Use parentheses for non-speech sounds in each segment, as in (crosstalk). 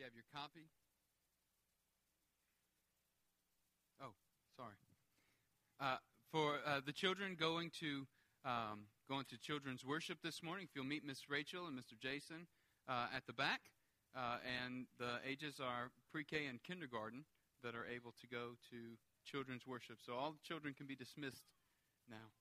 you have your copy. Oh, sorry. Uh, for uh, the children going to um, going to children's worship this morning, if you'll meet Miss Rachel and Mr. Jason uh, at the back, uh, and the ages are pre-K and kindergarten that are able to go to children's worship. So all the children can be dismissed now.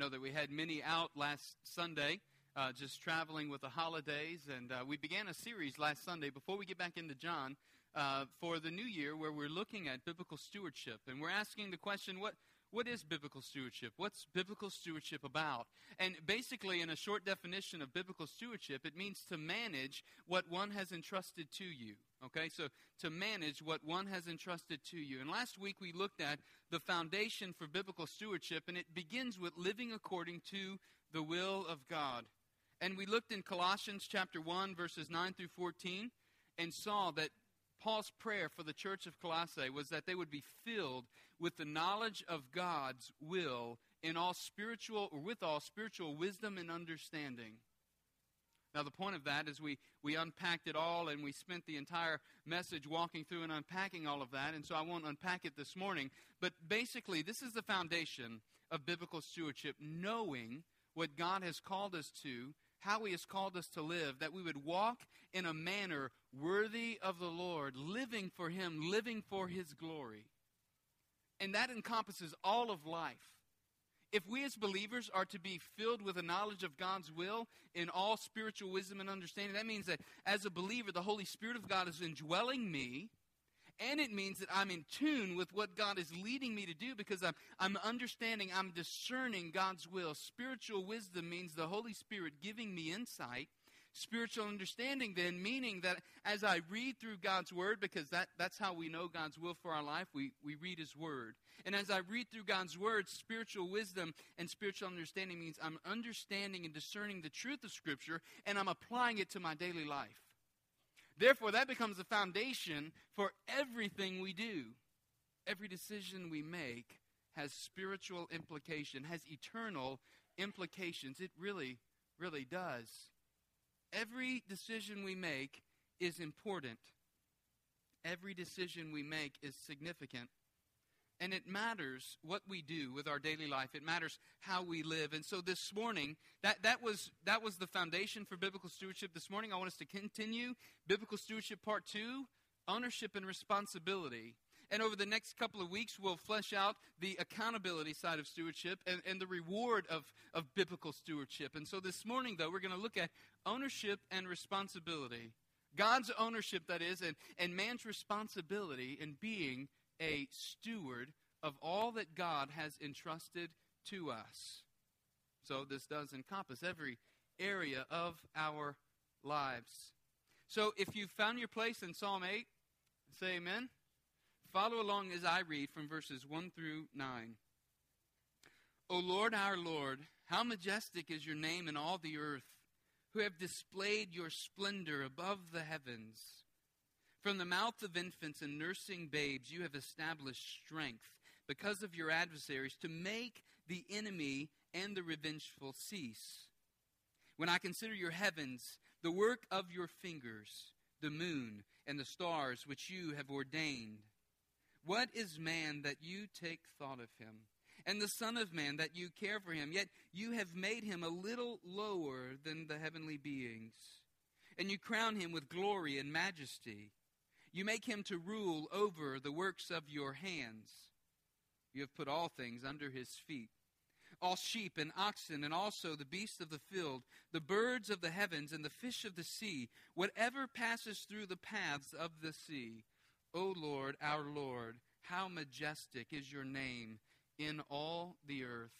Know that we had many out last Sunday, uh, just traveling with the holidays, and uh, we began a series last Sunday before we get back into John uh, for the new year where we're looking at biblical stewardship. And we're asking the question what, what is biblical stewardship? What's biblical stewardship about? And basically, in a short definition of biblical stewardship, it means to manage what one has entrusted to you. Okay, so to manage what one has entrusted to you. And last week we looked at the foundation for biblical stewardship, and it begins with living according to the will of God. And we looked in Colossians chapter 1, verses 9 through 14, and saw that Paul's prayer for the church of Colossae was that they would be filled with the knowledge of God's will in all spiritual or with all spiritual wisdom and understanding. Now, the point of that is we, we unpacked it all and we spent the entire message walking through and unpacking all of that, and so I won't unpack it this morning. But basically, this is the foundation of biblical stewardship knowing what God has called us to how He has called us to live, that we would walk in a manner worthy of the Lord, living for Him, living for His glory. And that encompasses all of life. If we as believers are to be filled with a knowledge of God's will in all spiritual wisdom and understanding, that means that as a believer, the Holy Spirit of God is indwelling me and it means that I'm in tune with what God is leading me to do because I'm, I'm understanding, I'm discerning God's will. Spiritual wisdom means the Holy Spirit giving me insight. Spiritual understanding, then, meaning that as I read through God's Word, because that, that's how we know God's will for our life, we, we read His Word. And as I read through God's Word, spiritual wisdom and spiritual understanding means I'm understanding and discerning the truth of Scripture and I'm applying it to my daily life. Therefore, that becomes the foundation for everything we do. Every decision we make has spiritual implication, has eternal implications. It really, really does. Every decision we make is important. Every decision we make is significant. And it matters what we do with our daily life. It matters how we live. And so this morning, that, that, was, that was the foundation for biblical stewardship. This morning, I want us to continue biblical stewardship part two ownership and responsibility. And over the next couple of weeks, we'll flesh out the accountability side of stewardship and, and the reward of, of biblical stewardship. And so this morning, though, we're going to look at ownership and responsibility. God's ownership, that is, and, and man's responsibility in being a steward of all that God has entrusted to us. So this does encompass every area of our lives. So if you've found your place in Psalm 8, say amen. Follow along as I read from verses 1 through 9. O Lord, our Lord, how majestic is your name in all the earth, who have displayed your splendor above the heavens. From the mouth of infants and nursing babes, you have established strength because of your adversaries to make the enemy and the revengeful cease. When I consider your heavens, the work of your fingers, the moon and the stars which you have ordained, what is man that you take thought of him? And the Son of Man that you care for him, yet you have made him a little lower than the heavenly beings. And you crown him with glory and majesty. You make him to rule over the works of your hands. You have put all things under his feet all sheep and oxen, and also the beasts of the field, the birds of the heavens, and the fish of the sea, whatever passes through the paths of the sea. O Lord, our Lord, how majestic is your name in all the earth.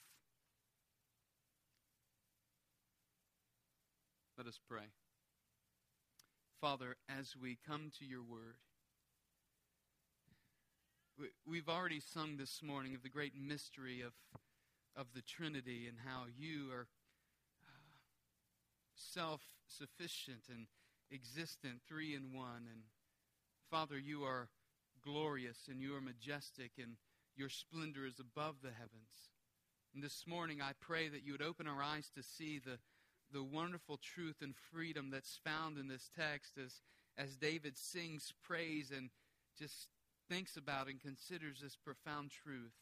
Let us pray. Father, as we come to your word, we've already sung this morning of the great mystery of, of the Trinity and how you are uh, self sufficient and, existent, three in one. And Father, you are glorious and you are majestic, and your splendor is above the heavens. And this morning, I pray that you would open our eyes to see the, the wonderful truth and freedom that's found in this text as, as David sings praise and just thinks about and considers this profound truth.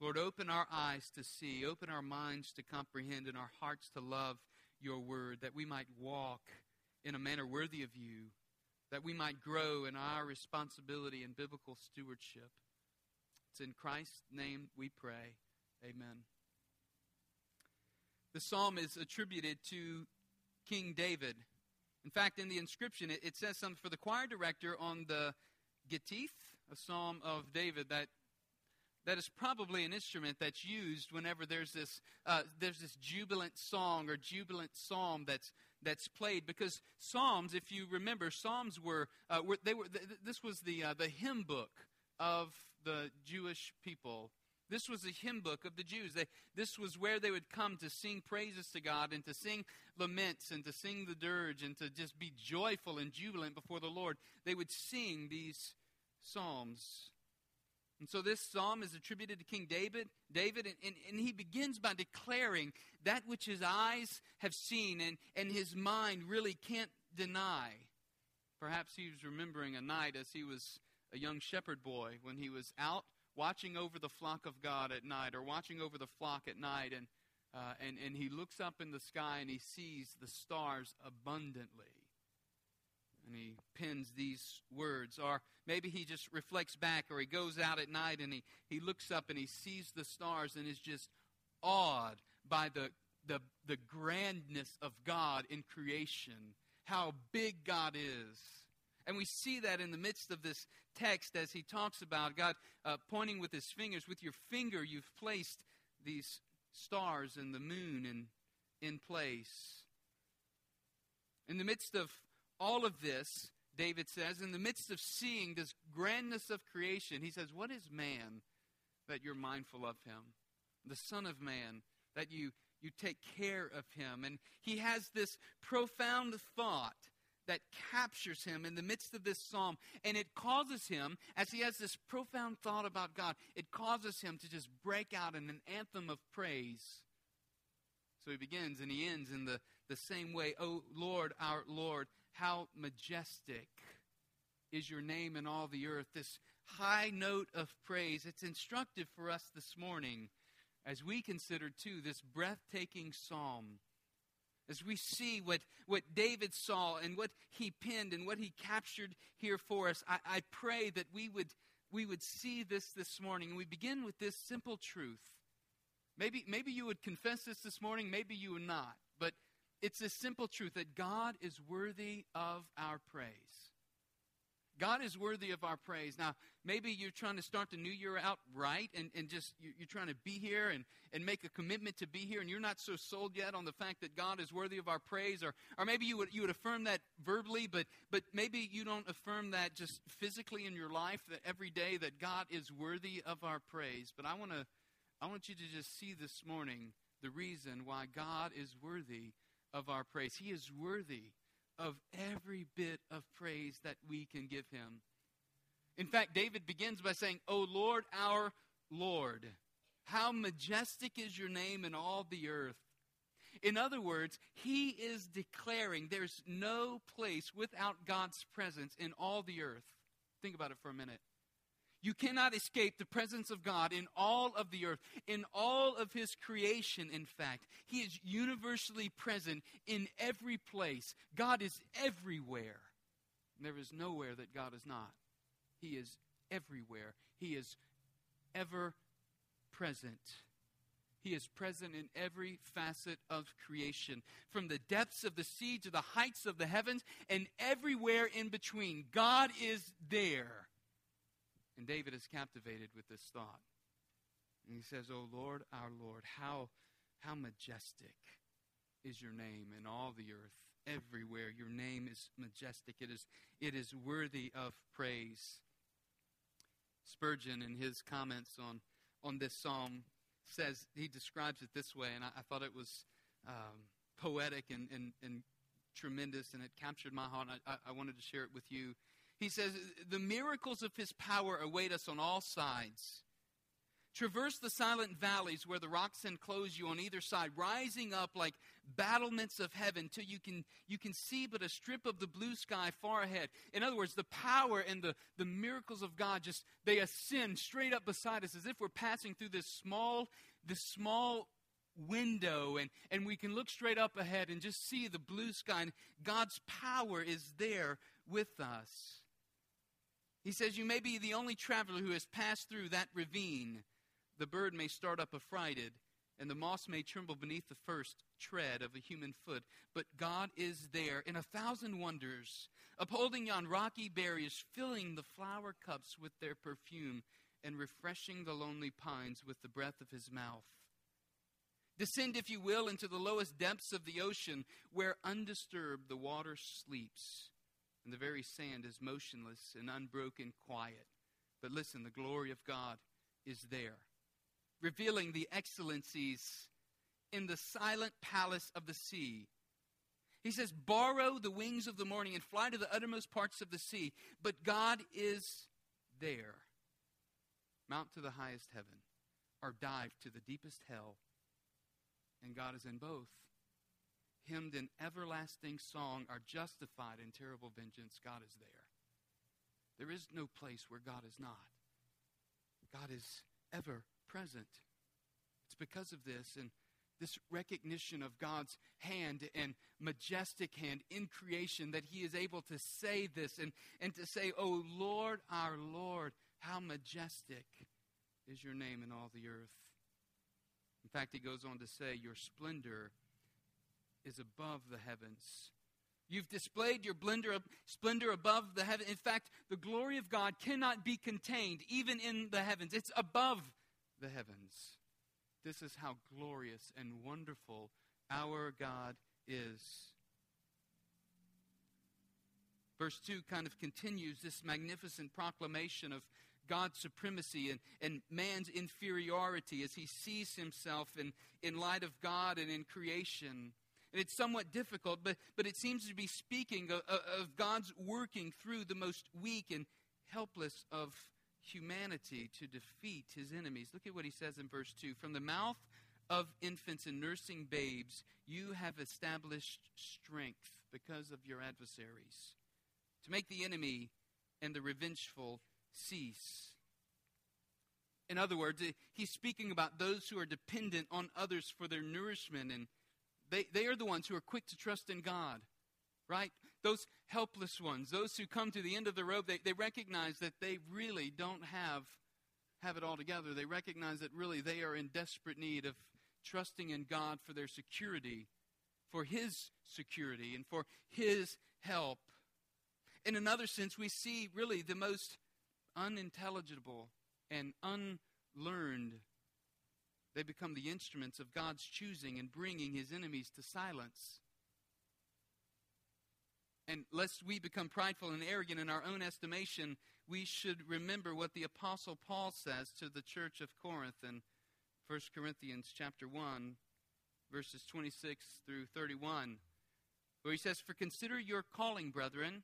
Lord, open our eyes to see, open our minds to comprehend, and our hearts to love your word, that we might walk in a manner worthy of you, that we might grow in our responsibility and biblical stewardship. It's in Christ's name we pray. Amen. The psalm is attributed to King David. In fact, in the inscription, it, it says something for the choir director on the Gittith, a psalm of David that that is probably an instrument that's used whenever there's this uh, there's this jubilant song or jubilant psalm that's that's played because psalms if you remember psalms were, uh, were they were th- this was the uh, the hymn book of the Jewish people this was a hymn book of the Jews. They, this was where they would come to sing praises to God and to sing laments and to sing the dirge and to just be joyful and jubilant before the Lord. They would sing these psalms. And so this psalm is attributed to King David, David, and, and, and, he begins by declaring that which his eyes have seen and, and his mind really can't deny. Perhaps he was remembering a night as he was a young shepherd boy when he was out watching over the flock of God at night or watching over the flock at night and, uh, and, and he looks up in the sky and he sees the stars abundantly. And he pins these words. Or maybe he just reflects back or he goes out at night and he, he looks up and he sees the stars and is just awed by the, the, the grandness of God in creation, how big God is. And we see that in the midst of this text as he talks about God uh, pointing with his fingers. With your finger, you've placed these stars and the moon in, in place. In the midst of all of this, David says, in the midst of seeing this grandness of creation, he says, What is man that you're mindful of him? The Son of Man, that you, you take care of him. And he has this profound thought that captures him in the midst of this psalm. And it causes him, as he has this profound thought about God, it causes him to just break out in an anthem of praise. So he begins and he ends in the, the same way Oh Lord, our Lord, how majestic is your name in all the earth. This high note of praise. It's instructive for us this morning as we consider, too, this breathtaking psalm as we see what, what David saw and what he penned and what he captured here for us, I, I pray that we would, we would see this this morning. And we begin with this simple truth. Maybe, maybe you would confess this this morning, maybe you would not. It's a simple truth that God is worthy of our praise. God is worthy of our praise. Now, maybe you're trying to start the new year out right and, and just you're trying to be here and, and make a commitment to be here, and you're not so sold yet on the fact that God is worthy of our praise. Or, or maybe you would, you would affirm that verbally, but, but maybe you don't affirm that just physically in your life that every day that God is worthy of our praise. But I, wanna, I want you to just see this morning the reason why God is worthy of our praise. He is worthy of every bit of praise that we can give him. In fact, David begins by saying, O Lord, our Lord, how majestic is your name in all the earth. In other words, he is declaring there's no place without God's presence in all the earth. Think about it for a minute. You cannot escape the presence of God in all of the earth, in all of His creation, in fact. He is universally present in every place. God is everywhere. There is nowhere that God is not. He is everywhere. He is ever present. He is present in every facet of creation, from the depths of the sea to the heights of the heavens, and everywhere in between. God is there. And David is captivated with this thought. And he says, Oh Lord, our Lord, how, how majestic is your name in all the earth, everywhere. Your name is majestic. It is, it is worthy of praise. Spurgeon, in his comments on, on this psalm, says he describes it this way, and I, I thought it was um, poetic and, and, and tremendous, and it captured my heart. I, I wanted to share it with you. He says, The miracles of his power await us on all sides. Traverse the silent valleys where the rocks enclose you on either side, rising up like battlements of heaven till you can, you can see but a strip of the blue sky far ahead. In other words, the power and the, the miracles of God just, they ascend straight up beside us as if we're passing through this small, this small window and, and we can look straight up ahead and just see the blue sky. And God's power is there with us. He says, You may be the only traveler who has passed through that ravine the bird may start up affrighted, and the moss may tremble beneath the first tread of a human foot. But God is there in a thousand wonders, upholding yon rocky barriers, filling the flower cups with their perfume, and refreshing the lonely pines with the breath of his mouth. Descend, if you will, into the lowest depths of the ocean, where undisturbed the water sleeps, and the very sand is motionless and unbroken quiet. But listen, the glory of God is there revealing the excellencies in the silent palace of the sea. He says, Borrow the wings of the morning and fly to the uttermost parts of the sea. But God is there. Mount to the highest heaven or dive to the deepest hell. And God is in both. Hymned in everlasting song are justified in terrible vengeance. God is there. There is no place where God is not. God is ever present. It's because of this and this recognition of God's hand and majestic hand in creation that he is able to say this and, and to say, Oh Lord, our Lord, how majestic is your name in all the earth. In fact, he goes on to say, Your splendor is above the heavens. You've displayed your splendor above the heaven. In fact, the glory of God cannot be contained even in the heavens. It's above the heavens. This is how glorious and wonderful our God is. Verse 2 kind of continues this magnificent proclamation of God's supremacy and, and man's inferiority as he sees himself in, in light of God and in creation. It's somewhat difficult, but, but it seems to be speaking of, of God's working through the most weak and helpless of humanity to defeat his enemies. Look at what he says in verse 2 From the mouth of infants and nursing babes, you have established strength because of your adversaries, to make the enemy and the revengeful cease. In other words, he's speaking about those who are dependent on others for their nourishment, and they, they are the ones who are quick to trust in God right? Those helpless ones, those who come to the end of the rope, they, they recognize that they really don't have, have it all together. They recognize that really they are in desperate need of trusting in God for their security, for His security, and for His help. In another sense, we see really the most unintelligible and unlearned. They become the instruments of God's choosing and bringing His enemies to silence. And lest we become prideful and arrogant in our own estimation, we should remember what the apostle Paul says to the church of Corinth in 1 Corinthians chapter 1 verses 26 through 31 where he says for consider your calling brethren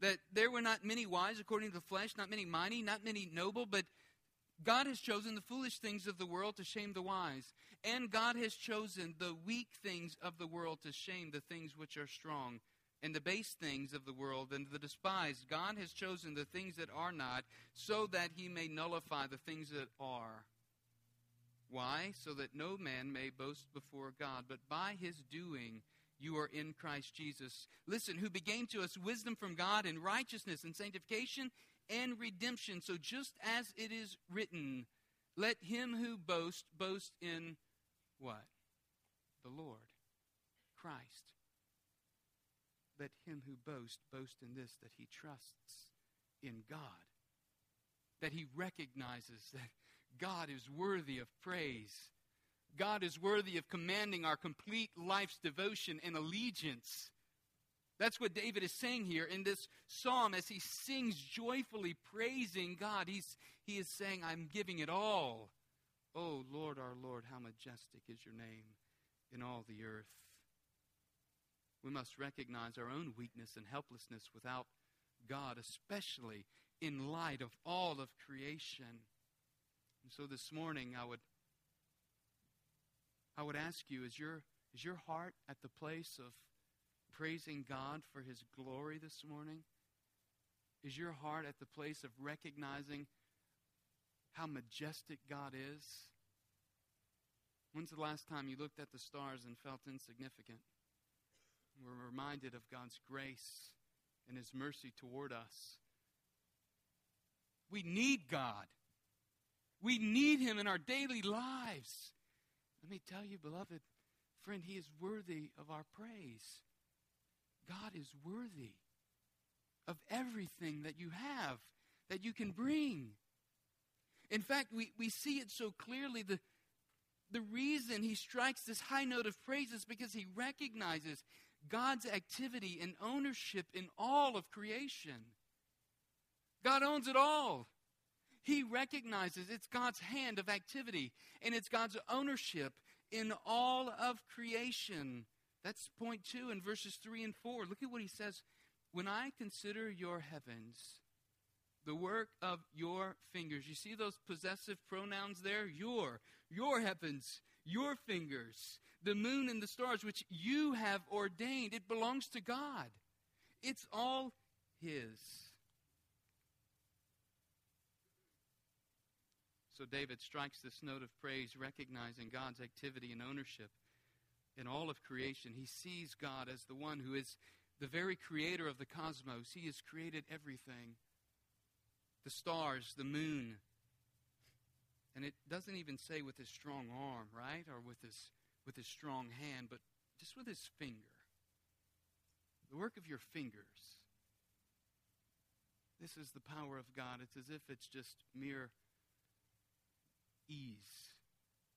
that there were not many wise according to the flesh not many mighty not many noble but God has chosen the foolish things of the world to shame the wise, and God has chosen the weak things of the world to shame the things which are strong, and the base things of the world and the despised. God has chosen the things that are not, so that he may nullify the things that are. Why? So that no man may boast before God, but by his doing you are in Christ Jesus. Listen, who began to us wisdom from God and righteousness and sanctification and redemption. So just as it is written, let him who boasts boast in what? The Lord, Christ. Let him who boasts boast in this that he trusts in God, that he recognizes that God is worthy of praise. God is worthy of commanding our complete life's devotion and allegiance. That's what David is saying here in this psalm as he sings joyfully praising God. He's, he is saying, I'm giving it all. Oh, Lord, our Lord, how majestic is your name in all the earth. we must recognize our own weakness and helplessness without God, especially in light of all of creation. And so this morning I would I would ask you, is your is your heart at the place of praising God for his glory this morning? Is your heart at the place of recognizing how majestic God is? When's the last time you looked at the stars and felt insignificant? We're reminded of God's grace and His mercy toward us. We need God. We need Him in our daily lives. Let me tell you, beloved friend, He is worthy of our praise. God is worthy of everything that you have, that you can bring. In fact, we, we see it so clearly. The, the reason he strikes this high note of praise is because he recognizes God's activity and ownership in all of creation. God owns it all. He recognizes it's God's hand of activity and it's God's ownership in all of creation. That's point two in verses three and four. Look at what he says. When I consider your heavens, the work of your fingers. You see those possessive pronouns there? Your, your heavens, your fingers, the moon and the stars, which you have ordained. It belongs to God. It's all His. So David strikes this note of praise, recognizing God's activity and ownership in all of creation. He sees God as the one who is the very creator of the cosmos. He has created everything the stars, the moon. And it doesn't even say with his strong arm, right? Or with his, with his strong hand, but just with his finger. The work of your fingers. This is the power of God. It's as if it's just mere ease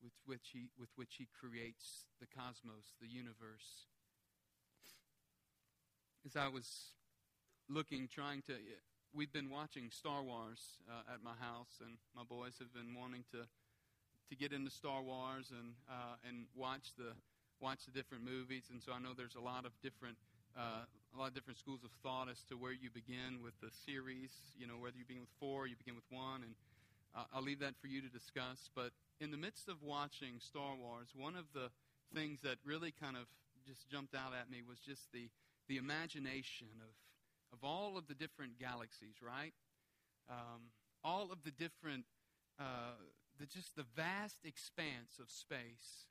with which he, with which he creates the cosmos, the universe. As I was looking, trying to we've been watching Star Wars uh, at my house, and my boys have been wanting to to get into Star Wars and uh, and watch the watch the different movies. And so I know there's a lot of different uh, a lot of different schools of thought as to where you begin with the series. You know, whether you begin with four, you begin with one, and uh, I'll leave that for you to discuss. But in the midst of watching Star Wars, one of the things that really kind of just jumped out at me was just the the imagination of of all of the different galaxies, right? Um, all of the different, uh, the, just the vast expanse of space.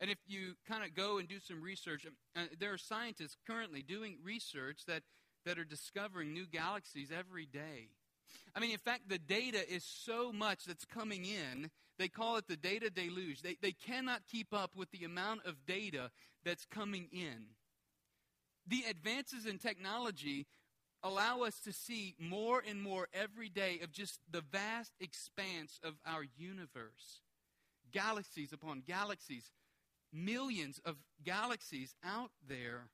And if you kind of go and do some research, uh, there are scientists currently doing research that, that are discovering new galaxies every day. I mean, in fact, the data is so much that's coming in, they call it the data deluge. They, they cannot keep up with the amount of data that's coming in the advances in technology allow us to see more and more every day of just the vast expanse of our universe. Galaxies upon galaxies, millions of galaxies out there.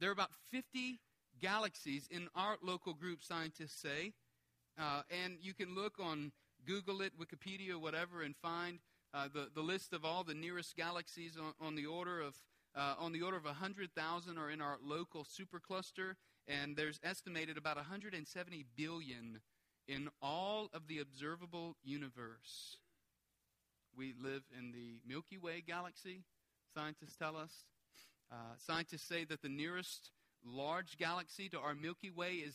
There are about 50 galaxies in our local group, scientists say. Uh, and you can look on Google it, Wikipedia, whatever, and find uh, the, the list of all the nearest galaxies on, on the order of uh, on the order of 100,000 are in our local supercluster, and there's estimated about 170 billion in all of the observable universe. We live in the Milky Way galaxy, scientists tell us. Uh, scientists say that the nearest large galaxy to our Milky Way is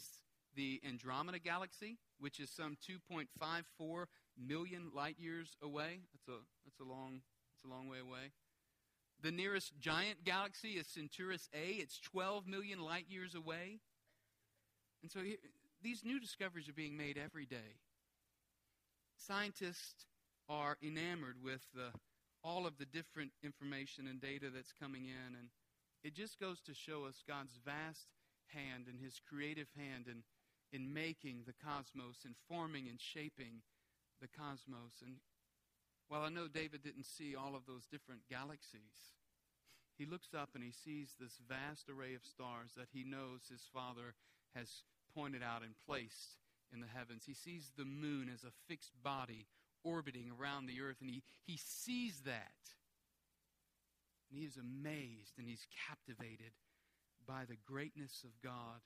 the Andromeda galaxy, which is some 2.54 million light years away. That's a, that's a, long, that's a long way away. The nearest giant galaxy is Centaurus A. It's 12 million light years away. And so here, these new discoveries are being made every day. Scientists are enamored with the, all of the different information and data that's coming in. And it just goes to show us God's vast hand and his creative hand in, in making the cosmos and forming and shaping the cosmos. And well, I know David didn't see all of those different galaxies. He looks up and he sees this vast array of stars that he knows his father has pointed out and placed in the heavens. He sees the moon as a fixed body orbiting around the earth, and he, he sees that. And he is amazed and he's captivated by the greatness of God.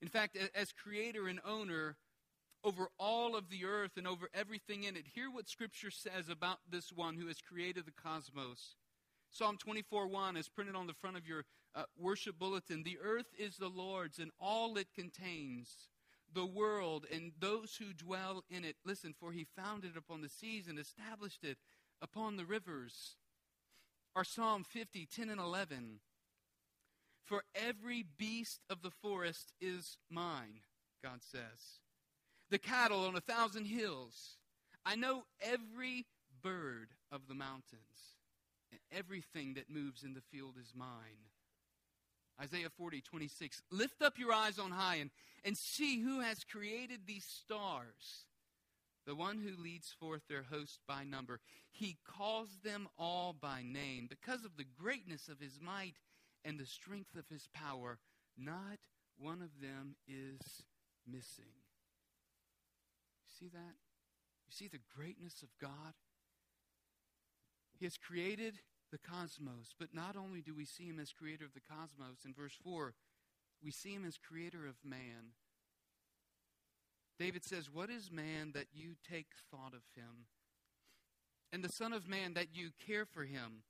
In fact, as creator and owner over all of the earth and over everything in it, hear what Scripture says about this one who has created the cosmos. Psalm 24 1 is printed on the front of your uh, worship bulletin. The earth is the Lord's and all it contains, the world and those who dwell in it. Listen, for he founded it upon the seas and established it upon the rivers. Our Psalm 50, 10 and 11. For every beast of the forest is mine, God says. The cattle on a thousand hills. I know every bird of the mountains, and everything that moves in the field is mine. Isaiah 40, 26. Lift up your eyes on high and, and see who has created these stars. The one who leads forth their host by number. He calls them all by name. Because of the greatness of his might and the strength of his power, not one of them is missing. You see that? You see the greatness of God? He has created the cosmos, but not only do we see him as creator of the cosmos, in verse 4, we see him as creator of man. David says, What is man that you take thought of him? And the Son of Man that you care for him?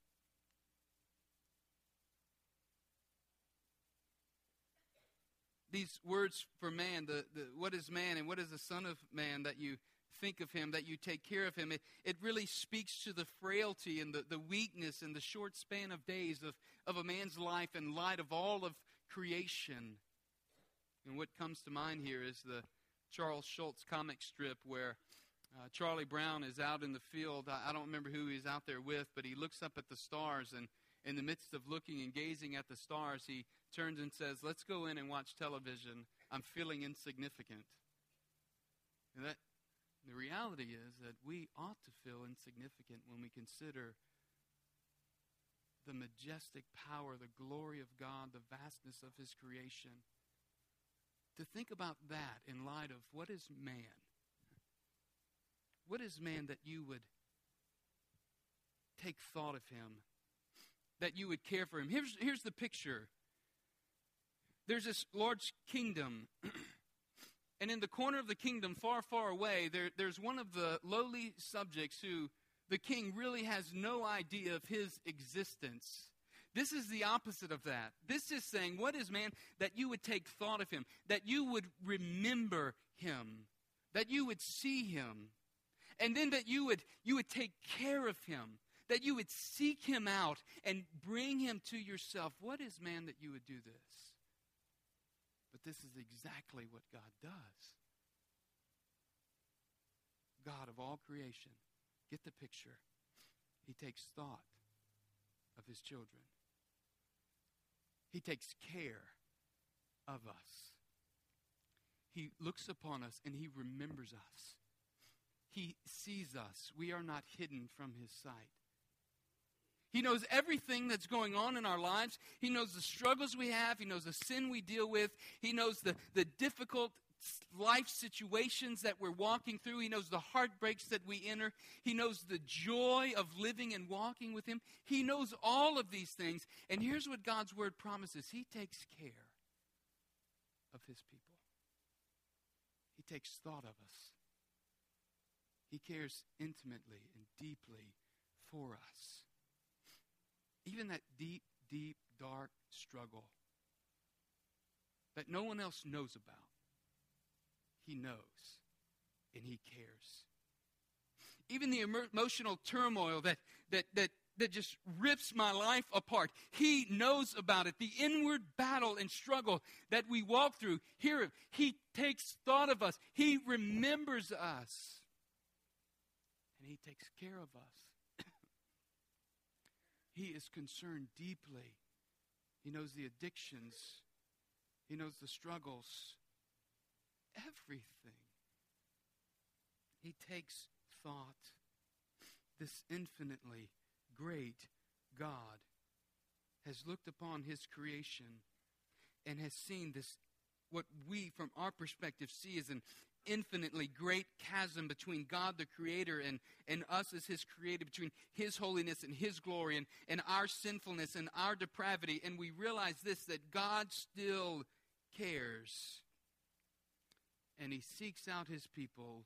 these words for man, the, the, what is man and what is the Son of Man that you think of him, that you take care of him, it, it really speaks to the frailty and the, the weakness and the short span of days of, of a man's life in light of all of creation. And what comes to mind here is the Charles Schulz comic strip where uh, Charlie Brown is out in the field. I, I don't remember who he's out there with, but he looks up at the stars and in the midst of looking and gazing at the stars, he turns and says, Let's go in and watch television. I'm feeling insignificant. And that, the reality is that we ought to feel insignificant when we consider the majestic power, the glory of God, the vastness of His creation. To think about that in light of what is man? What is man that you would take thought of him that you would care for him. Here's, here's the picture there's this large kingdom. (clears throat) and in the corner of the kingdom, far, far away, there, there's one of the lowly subjects who the king really has no idea of his existence. This is the opposite of that. This is saying, What is man that you would take thought of him, that you would remember him, that you would see him, and then that you would, you would take care of him, that you would seek him out and bring him to yourself. What is man that you would do this? But this is exactly what God does. God of all creation, get the picture. He takes thought of his children, he takes care of us. He looks upon us and he remembers us. He sees us. We are not hidden from his sight. He knows everything that's going on in our lives. He knows the struggles we have. He knows the sin we deal with. He knows the, the difficult life situations that we're walking through. He knows the heartbreaks that we enter. He knows the joy of living and walking with Him. He knows all of these things. And here's what God's Word promises He takes care of His people, He takes thought of us. He cares intimately and deeply for us. Even that deep, deep, dark struggle that no one else knows about, He knows and He cares. Even the emotional turmoil that, that, that, that just rips my life apart, He knows about it. The inward battle and struggle that we walk through, here, He takes thought of us, He remembers us, and He takes care of us. (coughs) He is concerned deeply. He knows the addictions, He knows the struggles, everything. He takes thought. This infinitely great God has looked upon His creation and has seen this, what we from our perspective see as an infinitely great chasm between God the Creator and, and us as His created, between His holiness and His glory and, and our sinfulness and our depravity. And we realize this that God still cares. And He seeks out His people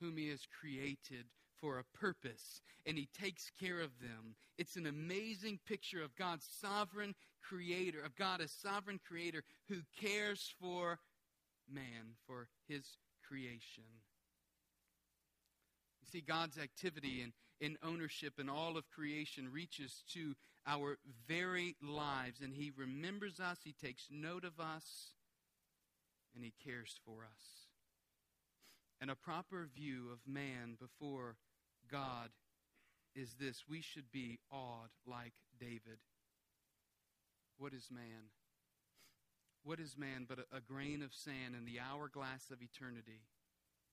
whom He has created for a purpose, and He takes care of them. It's an amazing picture of God's sovereign creator, of God as sovereign creator who cares for man, for His creation. You see, God's activity and in ownership in all of creation reaches to our very lives, and He remembers us, He takes note of us, and He cares for us. And a proper view of man before God is this we should be awed like David. What is man? What is man but a, a grain of sand in the hourglass of eternity?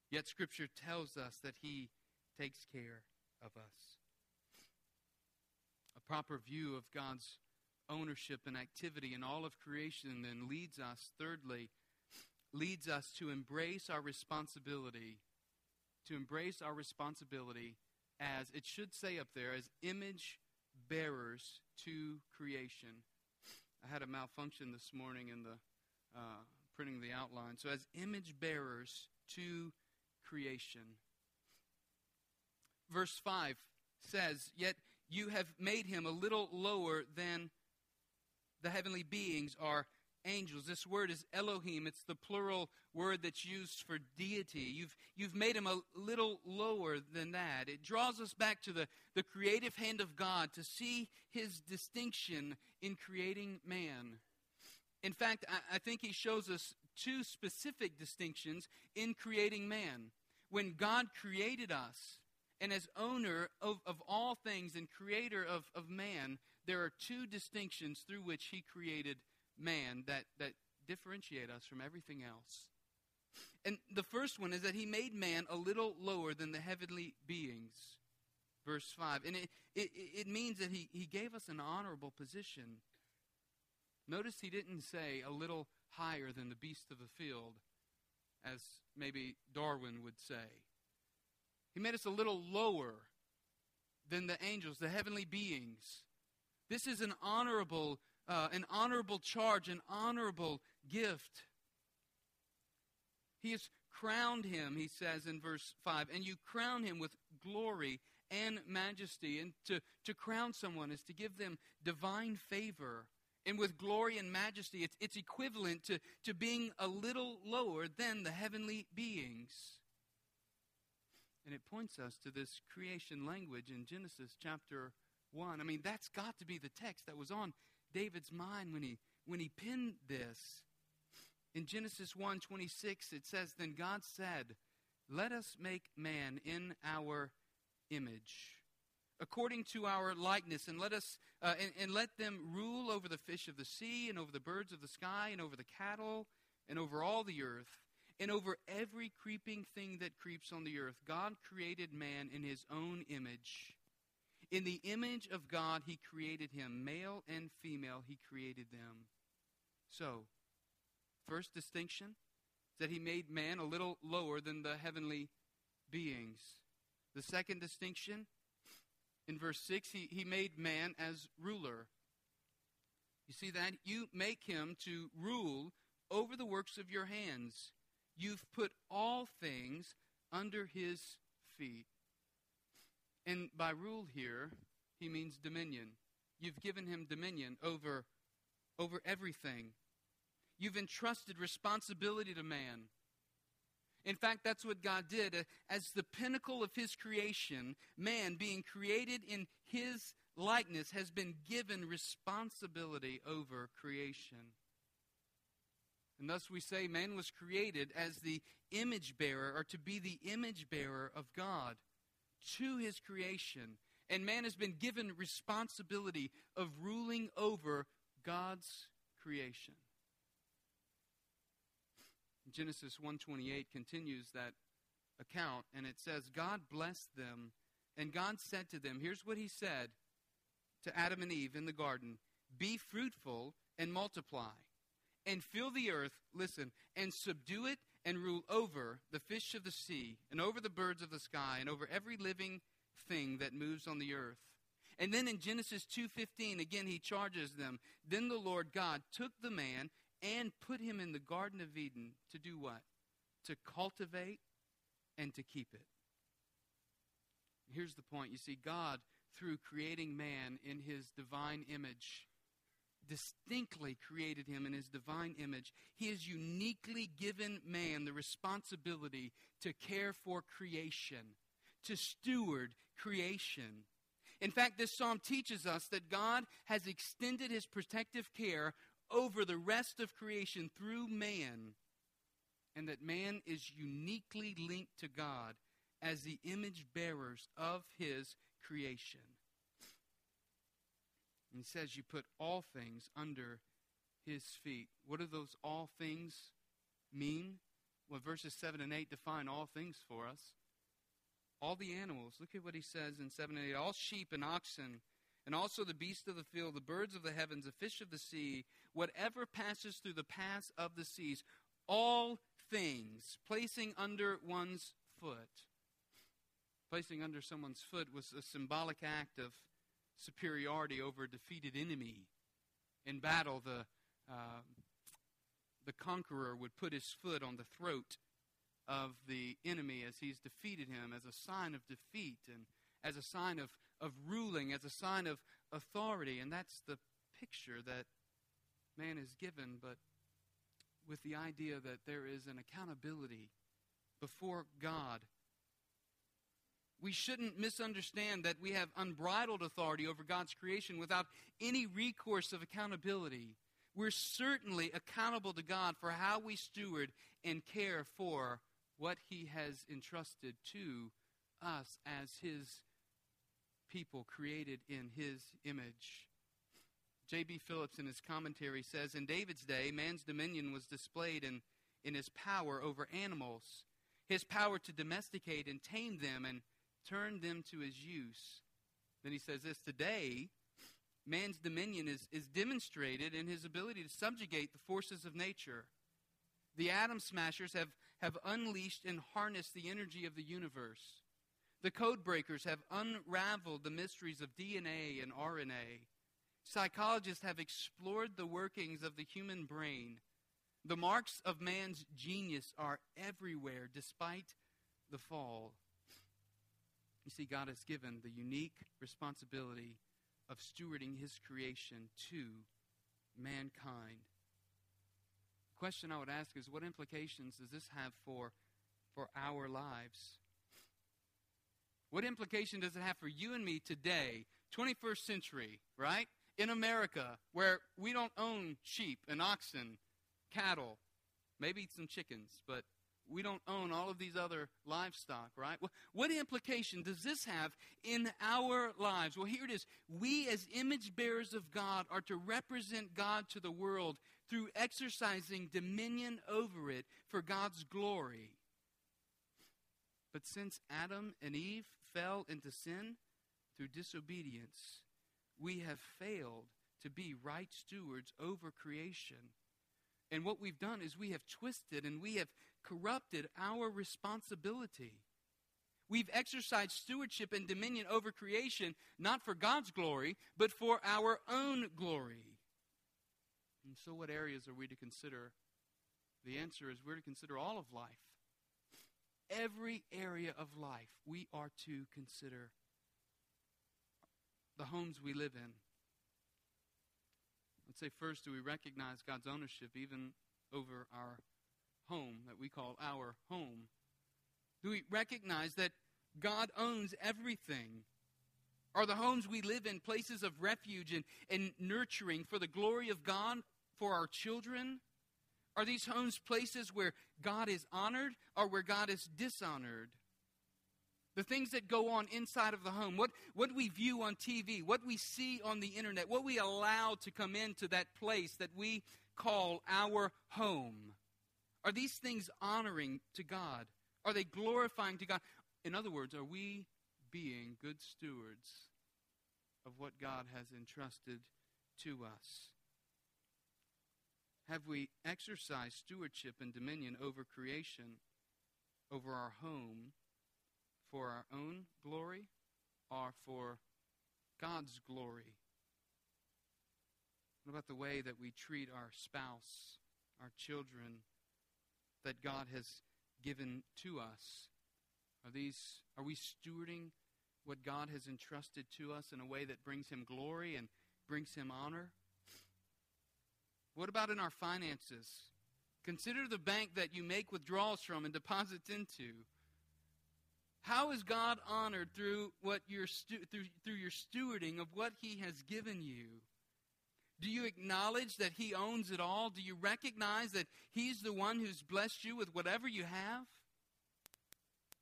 Yet Scripture tells us that he takes care of us. A proper view of God's ownership and activity in all of creation then leads us, thirdly, leads us to embrace our responsibility, to embrace our responsibility as, it should say up there, as image bearers to creation. I had a malfunction this morning in the uh, printing the outline. So, as image bearers to creation. Verse 5 says, Yet you have made him a little lower than the heavenly beings are angels. This word is Elohim. It's the plural word that's used for deity. You've, you've made him a little lower than that. It draws us back to the, the creative hand of God to see his distinction in creating man. In fact, I, I think he shows us two specific distinctions in creating man. When God created us, and as owner of, of all things and creator of, of man, there are two distinctions through which he created man that, that differentiate us from everything else. And the first one is that he made man a little lower than the heavenly beings. Verse 5. And it, it, it means that he, he gave us an honorable position. Notice he didn't say a little higher than the beast of the field, as maybe Darwin would say. He made us a little lower than the angels, the heavenly beings. This is an honorable uh, an honorable charge, an honorable gift. He has crowned him, he says in verse 5, and you crown him with glory and majesty. And to, to crown someone is to give them divine favor. And with glory and majesty, it's, it's equivalent to, to being a little lower than the heavenly beings. And it points us to this creation language in Genesis chapter 1. I mean, that's got to be the text that was on David's mind when he when he penned this. In Genesis 1:26 it says then God said, "Let us make man in our image." according to our likeness, and let us uh, and, and, let them rule over the fish of the sea, and over the birds of the sky, and over the cattle, and over all the earth, and over every creeping thing that creeps on the earth. God created man in his own image. In the image of God, he created him. Male and female, he created them. So, first distinction is that he made man a little lower than the heavenly beings. The second distinction, in verse 6, he, he made man as ruler. You see that? You make him to rule over the works of your hands. You've put all things under his feet. And by rule here, he means dominion. You've given him dominion over, over everything. You've entrusted responsibility to man. In fact, that's what God did. As the pinnacle of his creation, man, being created in his likeness, has been given responsibility over creation. And thus we say man was created as the image bearer, or to be the image bearer of God to his creation. And man has been given responsibility of ruling over God's creation. Genesis 1:28 continues that account and it says God blessed them and God said to them here's what he said to Adam and Eve in the garden be fruitful and multiply and fill the earth listen and subdue it and rule over the fish of the sea, and over the birds of the sky, and over every living thing that moves on the earth. And then in Genesis 2:15 again he charges them. Then the Lord God took the man and put him in the garden of Eden to do what? To cultivate and to keep it. Here's the point. You see God through creating man in his divine image distinctly created him in his divine image. He has uniquely given man the responsibility to care for creation, to steward creation. In fact, this psalm teaches us that God has extended his protective care over the rest of creation through man, and that man is uniquely linked to God as the image bearers of his creation. And he says, You put all things under his feet. What do those all things mean? Well, verses 7 and 8 define all things for us. All the animals. Look at what he says in 7 and 8. All sheep and oxen, and also the beasts of the field, the birds of the heavens, the fish of the sea, whatever passes through the paths of the seas, all things, placing under one's foot. Placing under someone's foot was a symbolic act of superiority over a defeated enemy. In battle, the, uh, the conqueror would put his foot on the throat of the enemy as he's defeated him as a sign of defeat and as a sign of, of ruling, as a sign of authority. And that's the picture that man is given, but with the idea that there is an accountability before God we shouldn't misunderstand that we have unbridled authority over God's creation without any recourse of accountability. We're certainly accountable to God for how we steward and care for what He has entrusted to us as His people created in His image. J.B. Phillips, in his commentary, says In David's day, man's dominion was displayed in, in his power over animals, his power to domesticate and tame them and turned them to his use. Then he says this today, man's dominion is, is demonstrated in his ability to subjugate the forces of nature. The atom smashers have, have unleashed and harnessed the energy of the universe. The code breakers have unraveled the mysteries of DNA and RNA. Psychologists have explored the workings of the human brain. The marks of man's genius are everywhere despite the fall. You see, God has given the unique responsibility of stewarding his creation to mankind. The question I would ask is what implications does this have for, for our lives? What implication does it have for you and me today, 21st century, right? In America, where we don't own sheep and oxen, cattle, maybe some chickens, but we don't own all of these other livestock, right? What implication does this have in our lives? Well, here it is. We, as image bearers of God, are to represent God to the world through exercising dominion over it for God's glory. But since Adam and Eve fell into sin through disobedience, we have failed to be right stewards over creation. And what we've done is we have twisted and we have corrupted our responsibility. We've exercised stewardship and dominion over creation, not for God's glory, but for our own glory. And so, what areas are we to consider? The answer is we're to consider all of life. Every area of life we are to consider. The homes we live in. Let's say first, do we recognize God's ownership even over our home that we call our home? Do we recognize that God owns everything? Are the homes we live in places of refuge and, and nurturing for the glory of God for our children? Are these homes places where God is honored or where God is dishonored? The things that go on inside of the home, what, what we view on TV, what we see on the internet, what we allow to come into that place that we call our home. Are these things honoring to God? Are they glorifying to God? In other words, are we being good stewards of what God has entrusted to us? Have we exercised stewardship and dominion over creation, over our home, for our own glory or for God's glory? What about the way that we treat our spouse, our children that God has given to us? Are these are we stewarding what God has entrusted to us in a way that brings him glory and brings him honor? What about in our finances? Consider the bank that you make withdrawals from and deposits into. How is God honored through what your through, through your stewarding of what he has given you? Do you acknowledge that he owns it all? Do you recognize that he's the one who's blessed you with whatever you have?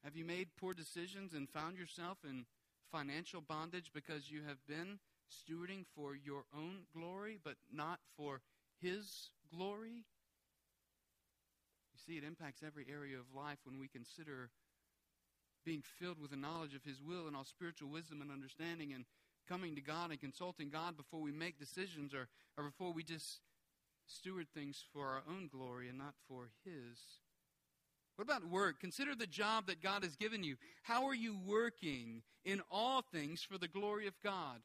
Have you made poor decisions and found yourself in financial bondage because you have been stewarding for your own glory but not for his glory? You see, it impacts every area of life when we consider being filled with the knowledge of his will and all spiritual wisdom and understanding and coming to God and consulting God before we make decisions or, or before we just steward things for our own glory and not for his. What about work? Consider the job that God has given you. How are you working in all things for the glory of God?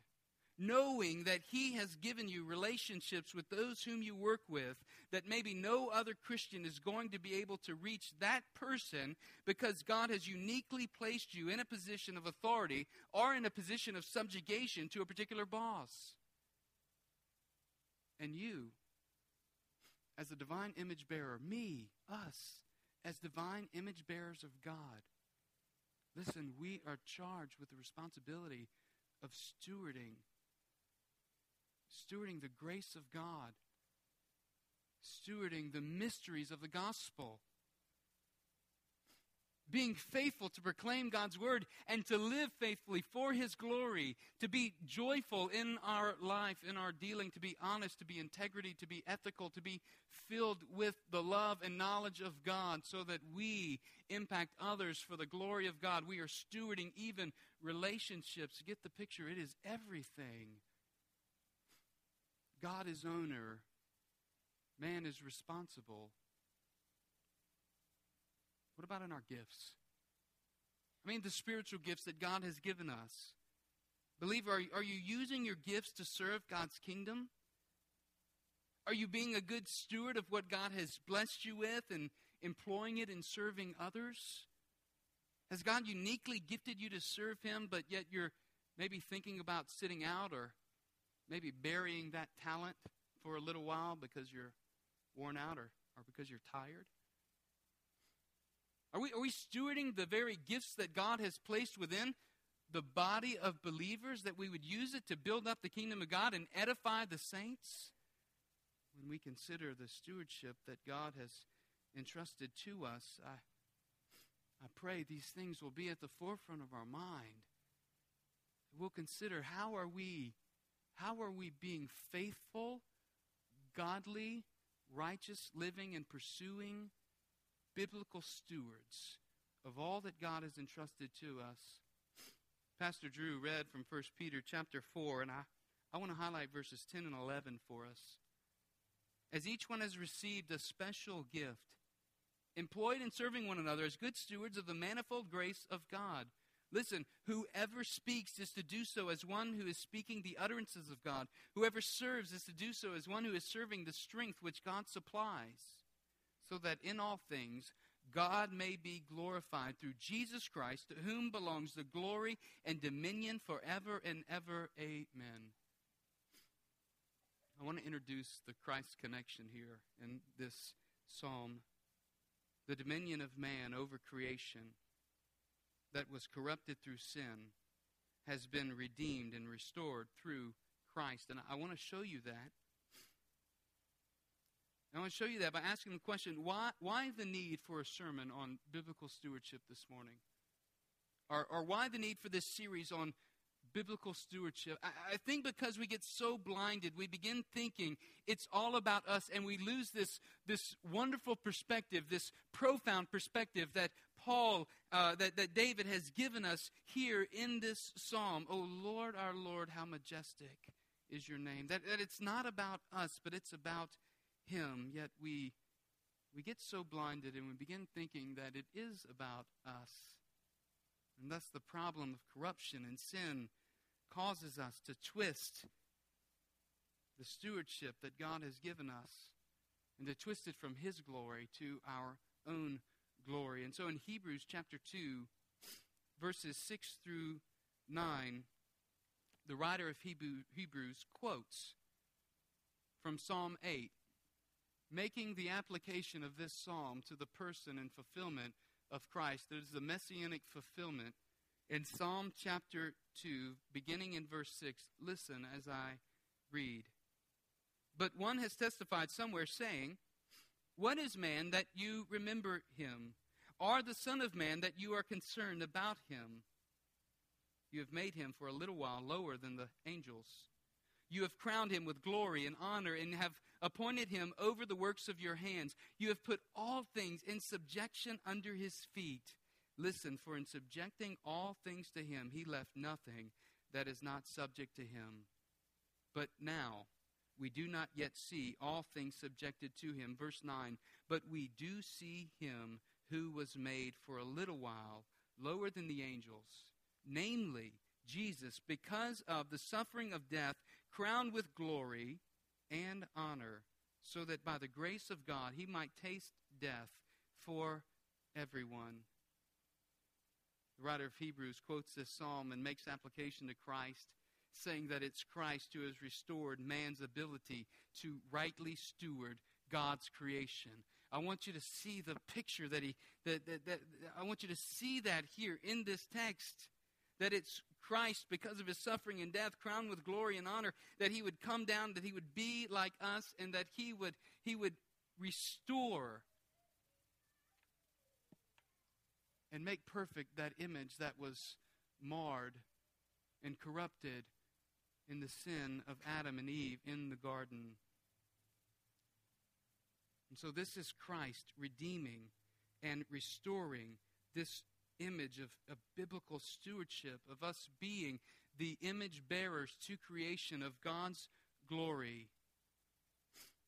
Knowing that He has given you relationships with those whom you work with, that maybe no other Christian is going to be able to reach that person because God has uniquely placed you in a position of authority or in a position of subjugation to a particular boss. And you, as a divine image bearer, me, us, as divine image bearers of God, listen, we are charged with the responsibility of stewarding, stewarding the grace of God, stewarding the mysteries of the gospel being faithful to proclaim God's word and to live faithfully for his glory, to be joyful in our life, in our dealing, to be honest, to be integrity, to be ethical, to be filled with the love and knowledge of God so that we impact others for the glory of God. We are stewarding even relationships. Get the picture, it is everything. God is owner, man is responsible. What about in our gifts? I mean, the spiritual gifts that God has given us. Believer, are, are you using your gifts to serve God's kingdom? Are you being a good steward of what God has blessed you with and employing it in serving others? Has God uniquely gifted you to serve Him, but yet you're maybe thinking about sitting out or maybe burying that talent for a little while because you're worn out or, or because you're tired? Are we, are we stewarding the very gifts that God has placed within the body of believers that we would use it to build up the kingdom of God and edify the saints? When we consider the stewardship that God has entrusted to us, I, I pray these things will be at the forefront of our mind. We'll consider how are we how are we being faithful, godly, righteous living and pursuing biblical stewards of all that God has entrusted to us. Pastor Drew read from 1 Peter chapter 4, and I, I want to highlight verses 10 and 11 for us. As each one has received a special gift, employed in serving one another as good stewards of the manifold grace of God. Listen, whoever speaks is to do so as one who is speaking the utterances of God. Whoever serves is to do so as one who is serving the strength which God supplies so that in all things God may be glorified through Jesus Christ, to whom belongs the glory and dominion forever and ever. Amen. I want to introduce the Christ connection here in this psalm. The dominion of man over creation that was corrupted through sin has been redeemed and restored through Christ. And I want to show you that I want to show you that by asking the question why, why the need for a sermon on biblical stewardship this morning? Or, or why the need for this series on biblical stewardship? I, I think because we get so blinded, we begin thinking it's all about us, and we lose this, this wonderful perspective, this profound perspective that Paul, uh, that, that David has given us here in this psalm. Oh Lord, our Lord, how majestic is your name. That, that it's not about us, but it's about him, yet we we get so blinded and we begin thinking that it is about us. And thus the problem of corruption and sin causes us to twist the stewardship that God has given us and to twist it from his glory to our own glory. And so in Hebrews chapter 2, verses 6 through 9, the writer of Hebrews quotes from Psalm 8 making the application of this psalm to the person and fulfillment of Christ. There's the messianic fulfillment. In Psalm chapter 2, beginning in verse 6, listen as I read. But one has testified somewhere, saying, What is man that you remember him? Or the Son of Man that you are concerned about him? You have made him for a little while lower than the angels. You have crowned him with glory and honor and have appointed him over the works of your hands. You have put all things in subjection under his feet. Listen, for in subjecting all things to him, he left nothing that is not subject to him. But now, we do not yet see all things subjected to him. Verse 9, but we do see him who was made for a little while lower than the angels, namely Jesus, because of the suffering of death crowned with glory and honor, so that by the grace of God he might taste death for everyone. The writer of Hebrews quotes this psalm and makes application to Christ, saying that it's Christ who has restored man's ability to rightly steward God's creation. I want you to see the picture that he that, that, that I want you to see that here in this text that it's Christ, because of his suffering and death, crowned with glory and honor, that he would come down, that he would be like us, and that he would, he would restore and make perfect that image that was marred and corrupted in the sin of Adam and Eve in the garden. And so this is Christ redeeming and restoring this image of, of biblical stewardship, of us being the image bearers to creation of God's glory.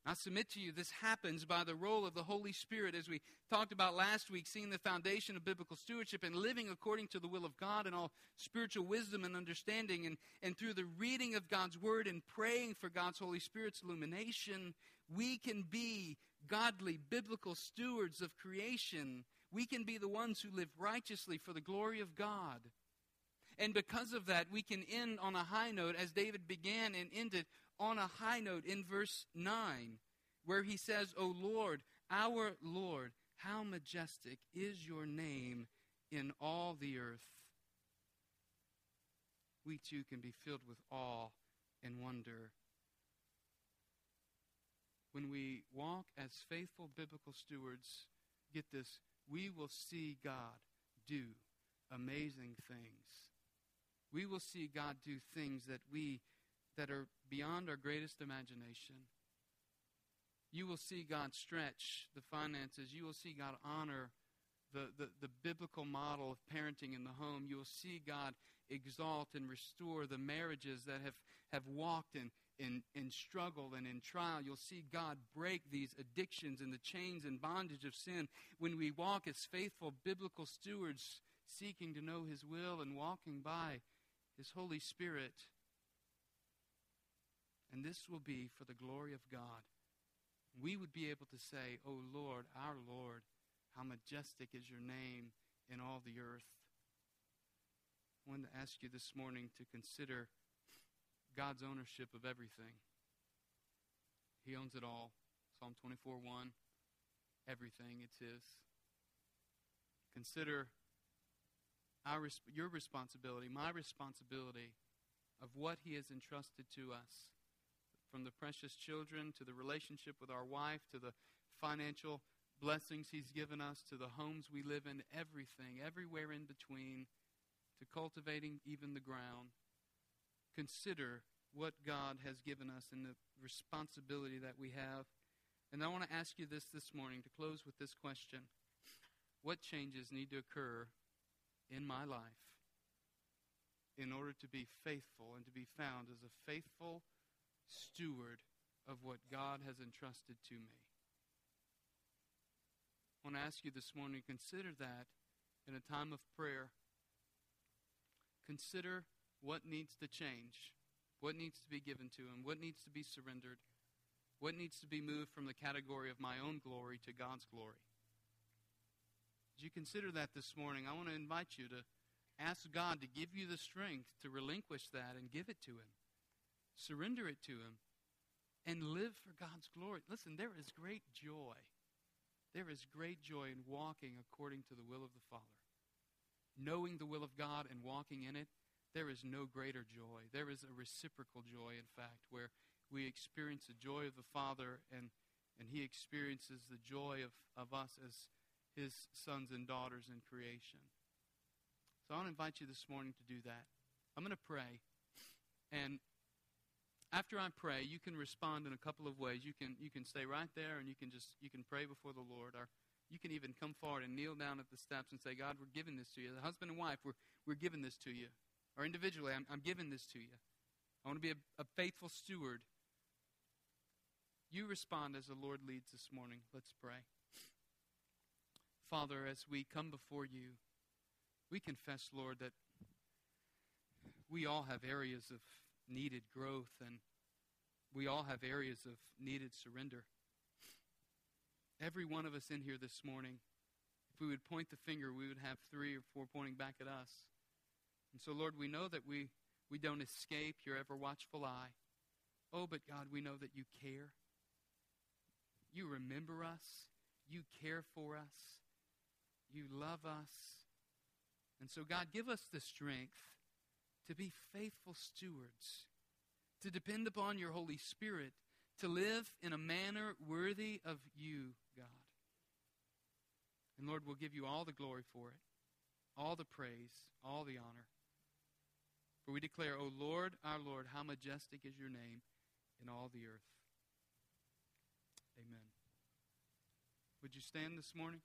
I submit to you, this happens by the role of the Holy Spirit, as we talked about last week, seeing the foundation of biblical stewardship and living according to the will of God and all spiritual wisdom and understanding. And, and through the reading of God's Word and praying for God's Holy Spirit's illumination, we can be godly, biblical stewards of creation we can be the ones who live righteously for the glory of God. And because of that, we can end on a high note as David began and ended on a high note in verse 9, where he says, O Lord, our Lord, how majestic is your name in all the earth. We too can be filled with awe and wonder. When we walk as faithful biblical stewards, get this, we will see God do amazing things. We will see God do things that we that are beyond our greatest imagination. You will see God stretch the finances. You will see God honor the, the, the biblical model of parenting in the home. You will see God exalt and restore the marriages that have, have walked in, in, in struggle and in trial. You'll see God break these addictions and the chains and bondage of sin when we walk as faithful biblical stewards, seeking to know His will and walking by His Holy Spirit. And this will be for the glory of God. We would be able to say, O oh Lord, our Lord, how majestic is your name in all the earth. I wanted to ask you this morning to consider God's ownership of everything. He owns it all. Psalm 24 1. Everything, it's His. Consider our, your responsibility, my responsibility of what He has entrusted to us. From the precious children to the relationship with our wife to the financial blessings He's given us to the homes we live in, everything, everywhere in between, to cultivating even the ground consider what God has given us and the responsibility that we have. And I want to ask you this this morning to close with this question What changes need to occur in my life in order to be faithful and to be found as a faithful steward of what God has entrusted to me. I want to ask you this morning consider that in a time of prayer. Consider what needs to change, what needs to be given to Him, what needs to be surrendered, what needs to be moved from the category of my own glory to God's glory. As you consider that this morning, I want to invite you to ask God to give you the strength to relinquish that and give it to Him. Surrender it to Him and live for God's glory. Listen, there is great joy. There is great joy in walking according to the will of the Father. Knowing the will of God and walking in it, there is no greater joy. There is a reciprocal joy, in fact, where we experience the joy of the Father and, and He experiences the joy of, of us as his sons and daughters in creation. So I want to invite you this morning to do that. I'm going to pray. And after I pray, you can respond in a couple of ways. You can, you can stay right there and you can just you can pray before the Lord. Or you can even come forward and kneel down at the steps and say, God, we're giving this to you. The husband and wife, we're, we're giving this to you. Or individually, I'm, I'm giving this to you. I want to be a, a faithful steward. You respond as the Lord leads this morning. Let's pray. Father, as we come before you, we confess, Lord, that we all have areas of needed growth and we all have areas of needed surrender. Every one of us in here this morning, if we would point the finger, we would have three or four pointing back at us. And so, Lord, we know that we, we don't escape your ever watchful eye. Oh, but God, we know that you care. You remember us. You care for us. You love us. And so, God, give us the strength to be faithful stewards, to depend upon your Holy Spirit, to live in a manner worthy of you, God. And Lord, we'll give you all the glory for it, all the praise, all the honor. For we declare, O Lord, our Lord, how majestic is your name in all the earth. Amen. Would you stand this morning?